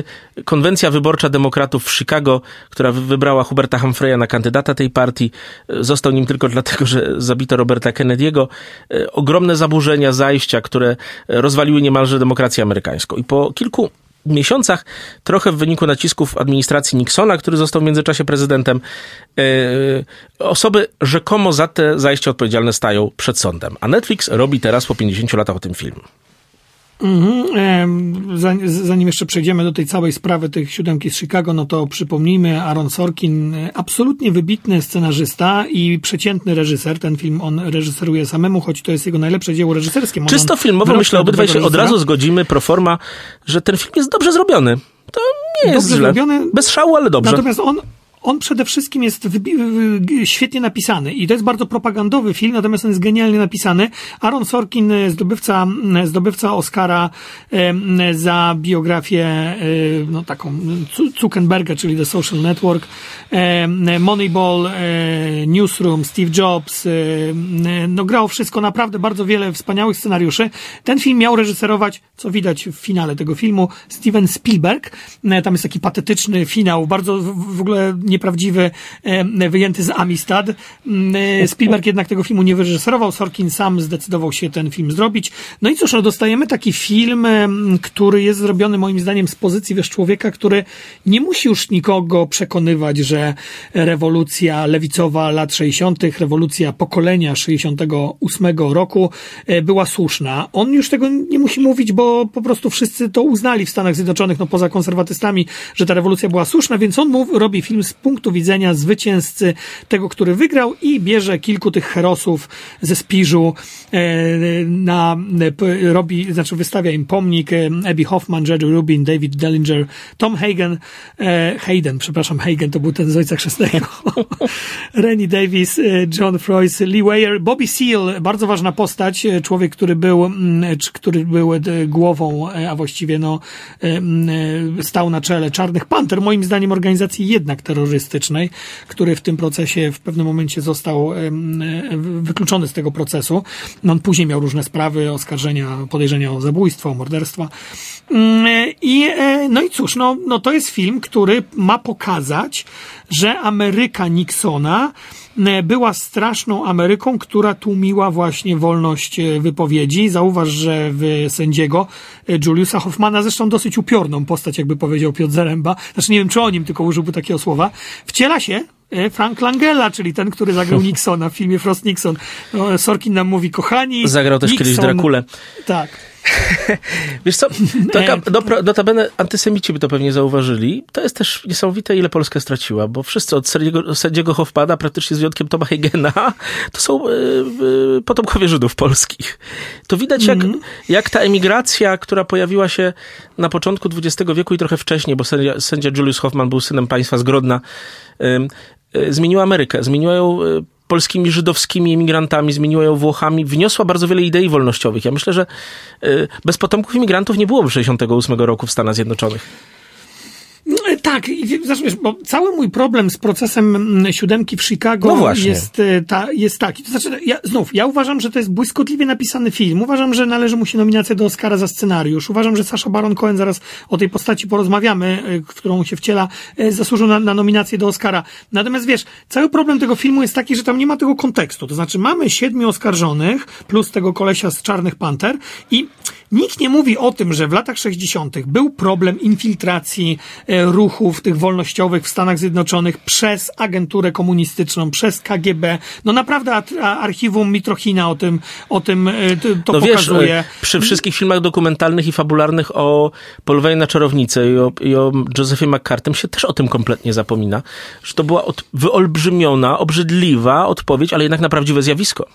konwencja wyborcza demokratów w Chicago, która wy- wybrała Huberta Humphreya na kandydata tej partii, e, został nim tylko dlatego, że zabito Roberta Kennedy'ego. E, Ogromne zaburzenia, zajścia, które e, rozwaliły niemalże demokrację amerykańską. I po kilku miesiącach, trochę w wyniku nacisków administracji Nixona, który został w międzyczasie prezydentem, osoby rzekomo za te zajścia odpowiedzialne stają przed sądem. A Netflix robi teraz po 50 latach o tym film. Mhm, zanim- jeszcze przejdziemy do tej całej sprawy tych siódemki z Chicago, no to przypomnijmy, Aaron Sorkin, e, absolutnie wybitny scenarzysta i przeciętny reżyser. Ten film on reżyseruje samemu, choć to jest jego najlepsze dzieło reżyserskie. Czysto filmowo myślę, obydwaj się od razu zgodzimy pro forma, że ten film jest dobrze zrobiony. To nie jest Dobrze źle. zrobiony. Bez szału, ale dobrze. Natomiast on, on przede wszystkim jest świetnie napisany i to jest bardzo propagandowy film, natomiast on jest genialnie napisany. Aaron Sorkin, e, zdobywca, m, zdobywca Oscara em, za biografię e, no, taką Zu- Zuckerberga, czyli The Social Network, Moneyball, e, Newsroom, Steve Jobs, e, no grał wszystko, naprawdę bardzo wiele wspaniałych scenariuszy. Ten film miał reżyserować, co widać w finale tego filmu, Steven Spielberg. E, Tam jest taki patetyczny finał, bardzo w, ogóle nieprawdziwy, wyjęty z Amistad. Mm, e, Spielberg jednak tego filmu nie wyreżyserował, Sorkin sam zdecydował się ten film zrobić. No i cóż, no dostajemy taki film, który jest zrobiony moim zdaniem z pozycji wiesz, człowieka, który nie musi już nikogo przekonywać, że rewolucja lewicowa lat 60., rewolucja pokolenia 68 roku e, była słuszna. On już tego nie musi mówić, bo po prostu wszyscy to uznali w Stanach Zjednoczonych, no poza konserwatystami, że ta rewolucja była słuszna, więc on mów, robi film z punktu widzenia zwycięzcy tego, który wygrał i bierze kilku tych herosów ze Spiżu e, na, robi, znaczy wystawia im pomnik, e, Abby Hoffman, Jerry Rubin, David Dellinger, Tom Hagen, e, Hayden, przepraszam, Hagen to był ten z Ojca Chrzestnego, Rennie Davis, John Froys, Lee Weir, Bobby Seale, bardzo ważna postać, człowiek, który był, który był głową, a właściwie no, stał na czele Czarnych Panter, moim zdaniem organizacji jednak terrorystycznej, który w tym procesie w pewnym momencie został wykluczony z tego procesu. No, on później miał różne sprawy, oskarżenia, podejrzenia o zabójstwo, o morderstwa. Mm, I, e, no i cóż, no, no to jest film, który ma pokazać, że Ameryka Nixona była straszną Ameryką, która tłumiła właśnie wolność e, wypowiedzi. Zauważ, że w sędziego e, Juliusa Hoffmana, zresztą dosyć upiorną postać, jakby powiedział Piotr Zaręba, znaczy nie wiem, czy o nim tylko użyłby takiego słowa, wciela się e, Frank Langella, czyli ten, który zagrał Nixona w filmie Frost Nixon. No, Sorkin nam mówi, kochani. Zagrał też kiedyś Nixon- Drakulę. Tak. Wiesz co, do, notabene antysemici by to pewnie zauważyli. To jest też niesamowite, ile Polska straciła, bo wszyscy od sędziego, sędziego Hoffmana, praktycznie z wyjątkiem Toma Hegena, to są y, y, potomkowie Żydów polskich. To widać, jak, jak ta emigracja, która pojawiła się na początku XX wieku i trochę wcześniej, bo sędzia, sędzia Julius Hoffman był synem państwa z Grodna, y, zmieniła Amerykę. Zmieniła ją polskimi żydowskimi emigrantami, zmieniła ją Włochami, wniosła bardzo wiele idei wolnościowych. Ja myślę, że y, bez potomków imigrantów nie byłoby 68 roku w Stanach Zjednoczonych. E, tak, wiesz, bo cały mój problem z procesem mm, siódemki w Chicago No jest, e, ta, jest taki. To znaczy, ja, znów, ja uważam, że to jest błyskotliwie napisany film. Uważam, że należy mu się nominacja do Oscara za scenariusz. Uważam, że Sasha Baron Cohen, zaraz o tej postaci porozmawiamy, e, w którą się wciela, e, zasłużył na, na nominację do Oscara. Natomiast wiesz, cały problem tego filmu jest taki, że tam nie ma tego kontekstu. To znaczy, mamy siedmiu oskarżonych, plus tego kolesia z Czarnych Panter i nikt nie mówi o tym, że w latach 60. był problem infiltracji e, ruchów tych wolnościowych w Stanach Zjednoczonych przez agenturę komunistyczną, przez KGB. No naprawdę archiwum Mitrochina o tym, o tym e, to No wiesz, pokazuje. e, przy wszystkich filmach dokumentalnych i fabularnych o polowaniu na czarownicę i o, i o Josephie McCartym się też o tym kompletnie zapomina, że to była od, wyolbrzymiona, obrzydliwa odpowiedź, ale jednak na prawdziwe zjawisko.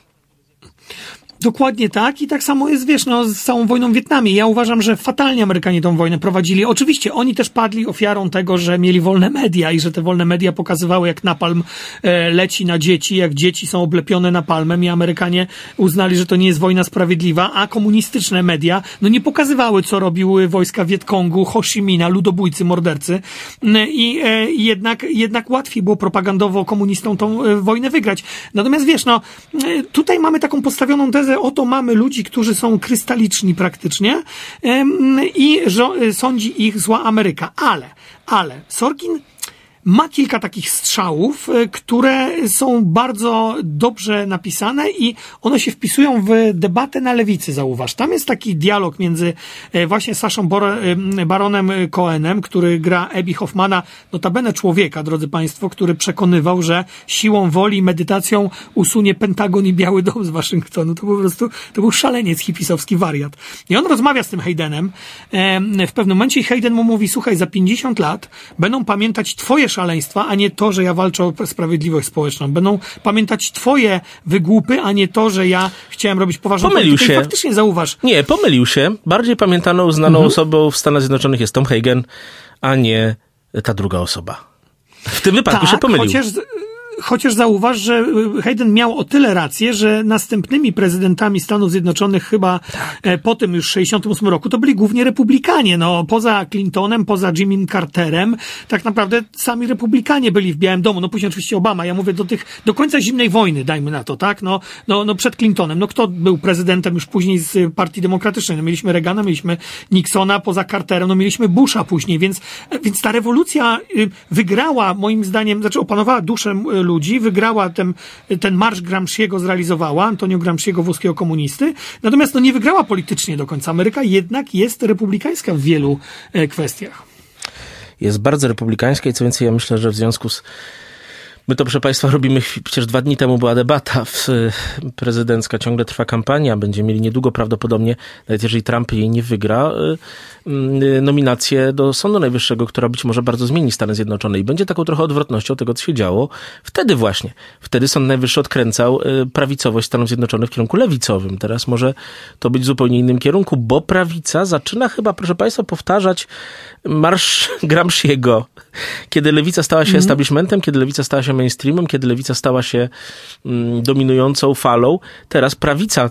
Dokładnie tak i tak samo jest, wiesz, no, z całą wojną w Wietnamie. Ja uważam, że fatalnie Amerykanie tą wojnę prowadzili. Oczywiście oni też padli ofiarą tego, że mieli wolne media i że te wolne media pokazywały, jak napalm e, leci na dzieci, jak dzieci są oblepione napalmem i Amerykanie uznali, że to nie jest wojna sprawiedliwa, a komunistyczne media, no nie pokazywały, co robiły wojska Wietkongu, Ho Chi Minha, ludobójcy, mordercy N- i e, jednak, jednak łatwiej było propagandowo komunistom tą e, wojnę wygrać. Natomiast wiesz, no, e, tutaj mamy taką postawioną tezę, oto mamy ludzi, którzy są krystaliczni praktycznie i e, sądzi ich zła Ameryka. Ale, ale Sorkin ma kilka takich strzałów, e, które są bardzo dobrze napisane i one się wpisują w debatę na lewicy, zauważ. Tam jest taki dialog między e, właśnie Saszą e, Baronem Cohenem, który gra Abby Hoffmana, notabene człowieka, drodzy Państwo, który przekonywał, że siłą woli i medytacją usunie Pentagon i Biały Dom z Waszyngtonu. To po prostu, to był szaleniec hipisowski wariat. I on rozmawia z tym Haydenem em, w pewnym momencie i Hayden mu mówi, słuchaj, za 50 lat będą pamiętać twoje szaleństwa, a nie to, że ja walczę o sprawiedliwość społeczną. Będą pamiętać twoje wygłupy, a nie to, że ja chciałem robić poważną Pomylił politykę. Się. faktycznie zauważ, Nie, pomylił się. Bardziej pamiętaną, znaną osobą w Stanach Zjednoczonych jest Tom Hagen, a nie ta druga osoba. W tym wypadku się pomylił. Tak, Chociaż, chociaż zauważ, że y, Hayden miał o tyle rację, że następnymi prezydentami Stanów Zjednoczonych chyba Tak. e, po tym już 68 roku to byli głównie republikanie. No, poza Clintonem, poza Jimmy Carterem, tak naprawdę sami republikanie byli w Białym Domu. No później oczywiście Obama. Ja mówię do tych, do końca zimnej wojny, dajmy na to, tak? No, no, no przed Clintonem. No kto był prezydentem już później z y, Partii Demokratycznej? No mieliśmy Reagana, mieliśmy Nixona, poza Carterem, no mieliśmy Busha później, więc, więc ta rewolucja y, wygrała, moim zdaniem, znaczy opanowała duszę y, ludzi, wygrała ten, ten marsz Gramsciego zrealizowała, Antonio Gramsciego, włoskiego komunisty, natomiast no nie wygrała politycznie do końca. Ameryka jednak jest republikańska w wielu e, kwestiach. jest bardzo republikańska i co więcej, ja myślę, że w związku z. My to, proszę Państwa, robimy. Przecież dwa dni temu była debata w, prezydencka, ciągle trwa kampania. Będziemy mieli niedługo prawdopodobnie, nawet jeżeli Trump jej nie wygra, y, y, nominację do Sądu Najwyższego, która być może bardzo zmieni Stany Zjednoczone i będzie taką trochę odwrotnością tego, co się działo wtedy właśnie. Wtedy Sąd Najwyższy odkręcał y, prawicowość Stanów Zjednoczonych w kierunku lewicowym. Teraz może to być w zupełnie innym kierunku, bo prawica zaczyna chyba, proszę Państwa, powtarzać marsz Gramsciego. Kiedy lewica stała się establishmentem, kiedy lewica stała się mainstreamem, kiedy lewica stała się mm, dominującą falą, teraz prawica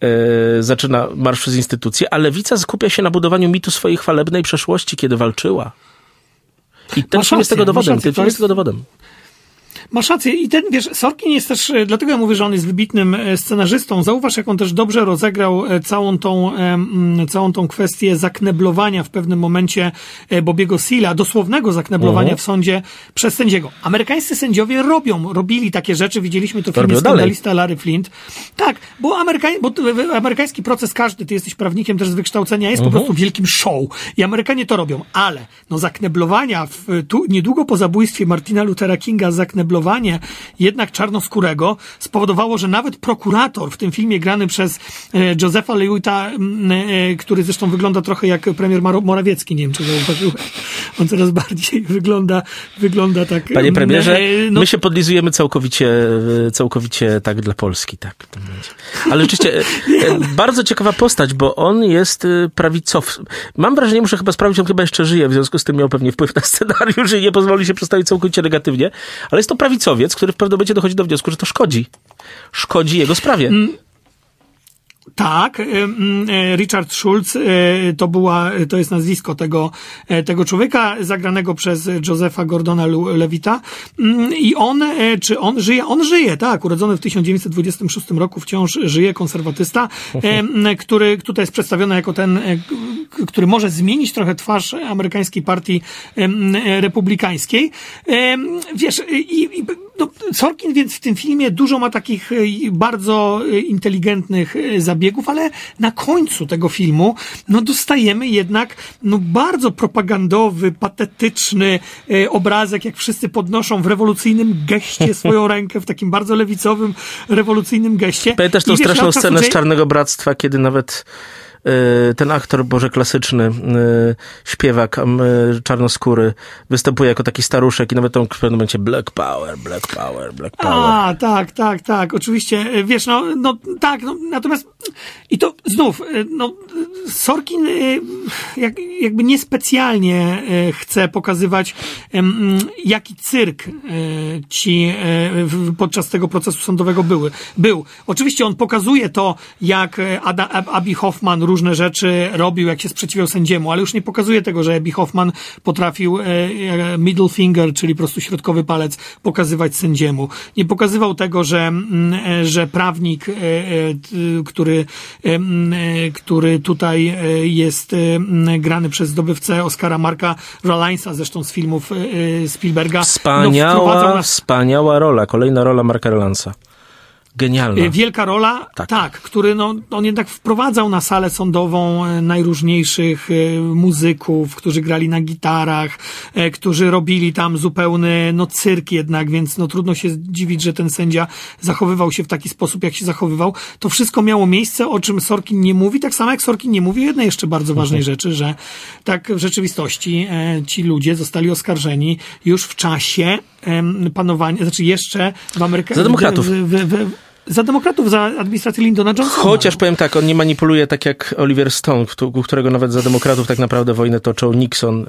e, zaczyna marsz przez instytucje, a lewica skupia się na budowaniu mitu swojej chwalebnej przeszłości, kiedy walczyła. I ten Masz film jest tego dowodem. Ten film jest- tego dowodem. Masz rację. I ten, wiesz, Sorkin jest też, e, dlatego ja mówię, że on jest wybitnym e, scenarzystą. Zauważ, jak on też dobrze rozegrał e, całą tą, mm, całą tą kwestię zakneblowania w pewnym momencie Bobiego Seala, dosłownego zakneblowania Mhm. w sądzie przez sędziego. Amerykańscy sędziowie robią, robili takie rzeczy, widzieliśmy to w filmie skandalista Larry Flint. Tak, bo, Amerykań, bo amerykański proces każdy, ty jesteś prawnikiem też z wykształcenia, jest po prostu wielkim show. I Amerykanie to robią. Ale, no zakneblowania, w, tu, niedługo po zabójstwie Martina Luthera Kinga, jednak czarnoskórego spowodowało, że nawet prokurator w tym filmie grany przez e, Josefa Lewita, m, e, który zresztą wygląda trochę jak premier Morawiecki, nie wiem czy zauważyłem. On coraz bardziej wygląda, wygląda tak. Panie premierze, e, no, my się podlizujemy całkowicie, całkowicie tak dla Polski, tak. Ale rzeczywiście, bardzo ciekawa postać, bo on jest prawicowcem. Mam wrażenie, muszę chyba sprawdzić, on chyba jeszcze żyje, w związku z tym miał pewnie wpływ na scenariusz i nie pozwoli się przedstawić całkowicie negatywnie, ale jest to prawicowiec, który w pewnym momencie dochodzi do wniosku, że to szkodzi. Szkodzi jego sprawie. Mm, e, Richard Schulz e, to była, to jest nazwisko tego, e, tego człowieka, zagranego przez Josepha Gordona Levita. Mm, I on, czy on żyje? On żyje, tak, urodzony w 1926 roku, wciąż żyje, konserwatysta, który tutaj jest przedstawiony jako ten, który może zmienić trochę twarz amerykańskiej partii republikańskiej. Wiesz, i, i no, Sorkin więc w tym filmie dużo ma takich e, bardzo e, inteligentnych e, zabiegów, ale na końcu tego filmu no, dostajemy jednak no, bardzo propagandowy, patetyczny obrazek, jak wszyscy podnoszą w rewolucyjnym geście swoją rękę, w takim bardzo lewicowym, rewolucyjnym geście. Pamiętasz tą I wiesz, straszną scenę z Czarnego Bractwa, kiedy nawet ten aktor, Boże, klasyczny, e, śpiewak czarnoskóry, występuje jako taki staruszek i nawet on w pewnym momencie Black Power, Black Power, Black Power. A, tak, tak, tak, oczywiście, e, wiesz, no, no tak, no, natomiast i to znów, no, Sorkin jak, jakby niespecjalnie chce pokazywać, jaki cyrk ci podczas tego procesu sądowego były, był. Oczywiście on pokazuje to, jak e, Ada, Ab- Abby Hoffman różne rzeczy robił, jak się sprzeciwiał sędziemu, ale już nie pokazuje tego, że Abby Hoffman potrafił e, e, middle finger, czyli po prostu środkowy palec, pokazywać sędziemu. Nie pokazywał tego, że, mm, e, że prawnik, który, który tutaj jest grany przez zdobywcę Oscara Marka Ralinesa, zresztą z filmów Spielberga. no, Wspaniała, nas wspaniała rola, kolejna rola Marka Relansa. Genialna. E, Wielka rola, Tak. tak, który no, on jednak wprowadzał na salę sądową e, najróżniejszych e, muzyków, którzy grali na gitarach, e, którzy robili tam zupełny no, cyrk jednak, więc no, trudno się dziwić, że ten sędzia zachowywał się w taki sposób, jak się zachowywał. To wszystko miało miejsce, o czym Sorkin nie mówi, tak samo jak Sorkin nie mówi jednej jeszcze bardzo ważnej Mhm. rzeczy, że tak w rzeczywistości e, ci ludzie zostali oskarżeni już w czasie panowania, znaczy jeszcze w Ameryce. Za demokratów. W, w, w, za demokratów, za administrację Lyndona Johnsona. Chociaż powiem tak, on nie manipuluje tak jak Oliver Stone, u którego nawet za demokratów tak naprawdę wojnę toczył Nixon.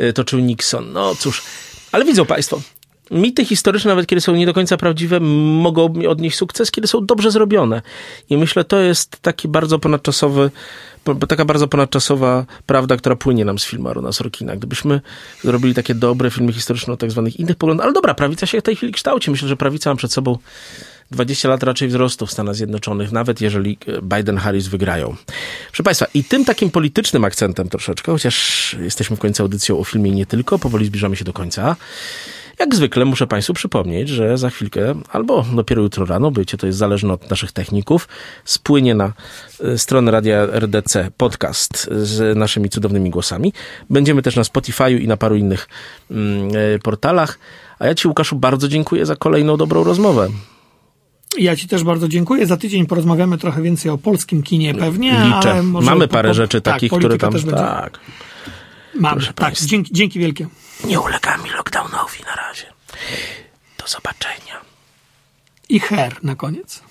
y, Toczył Nixon. No cóż, ale widzą państwo, mity historyczne, nawet kiedy są nie do końca prawdziwe, mogą odnieść sukces, kiedy są dobrze zrobione. I myślę, to jest taki bardzo ponadczasowy, po- taka bardzo ponadczasowa prawda, która płynie nam z filmu Arona Sorkina. Gdybyśmy zrobili takie dobre filmy historyczne o tak zwanych innych poglądach, ale dobra, prawica się w tej chwili kształci. Myślę, że prawica ma przed sobą 20 lat raczej wzrostu w Stanach Zjednoczonych, nawet jeżeli e, Biden-Harris wygrają. Proszę Państwa, i tym takim politycznym akcentem troszeczkę, chociaż jesteśmy w końcu audycją o filmie nie tylko, powoli zbliżamy się do końca. Jak zwykle muszę Państwu przypomnieć, że za chwilkę, albo dopiero jutro rano, bycie to jest zależne od naszych techników, spłynie na e, stronę Radia RDC podcast z naszymi cudownymi głosami. Będziemy też na Spotify'u i na paru innych mm, e, portalach. A ja Ci, Łukaszu, bardzo dziękuję za kolejną dobrą rozmowę. Ja Ci też bardzo dziękuję. Za tydzień porozmawiamy trochę więcej o polskim kinie pewnie. Liczę. Ale może Mamy po- parę po- rzeczy tak, takich, które tam... Będzie. Tak. Mamy, proszę tak. Dzięki, dzięki wielkie. Nie ulegamy lockdownowi na razie. Do zobaczenia. I her na koniec.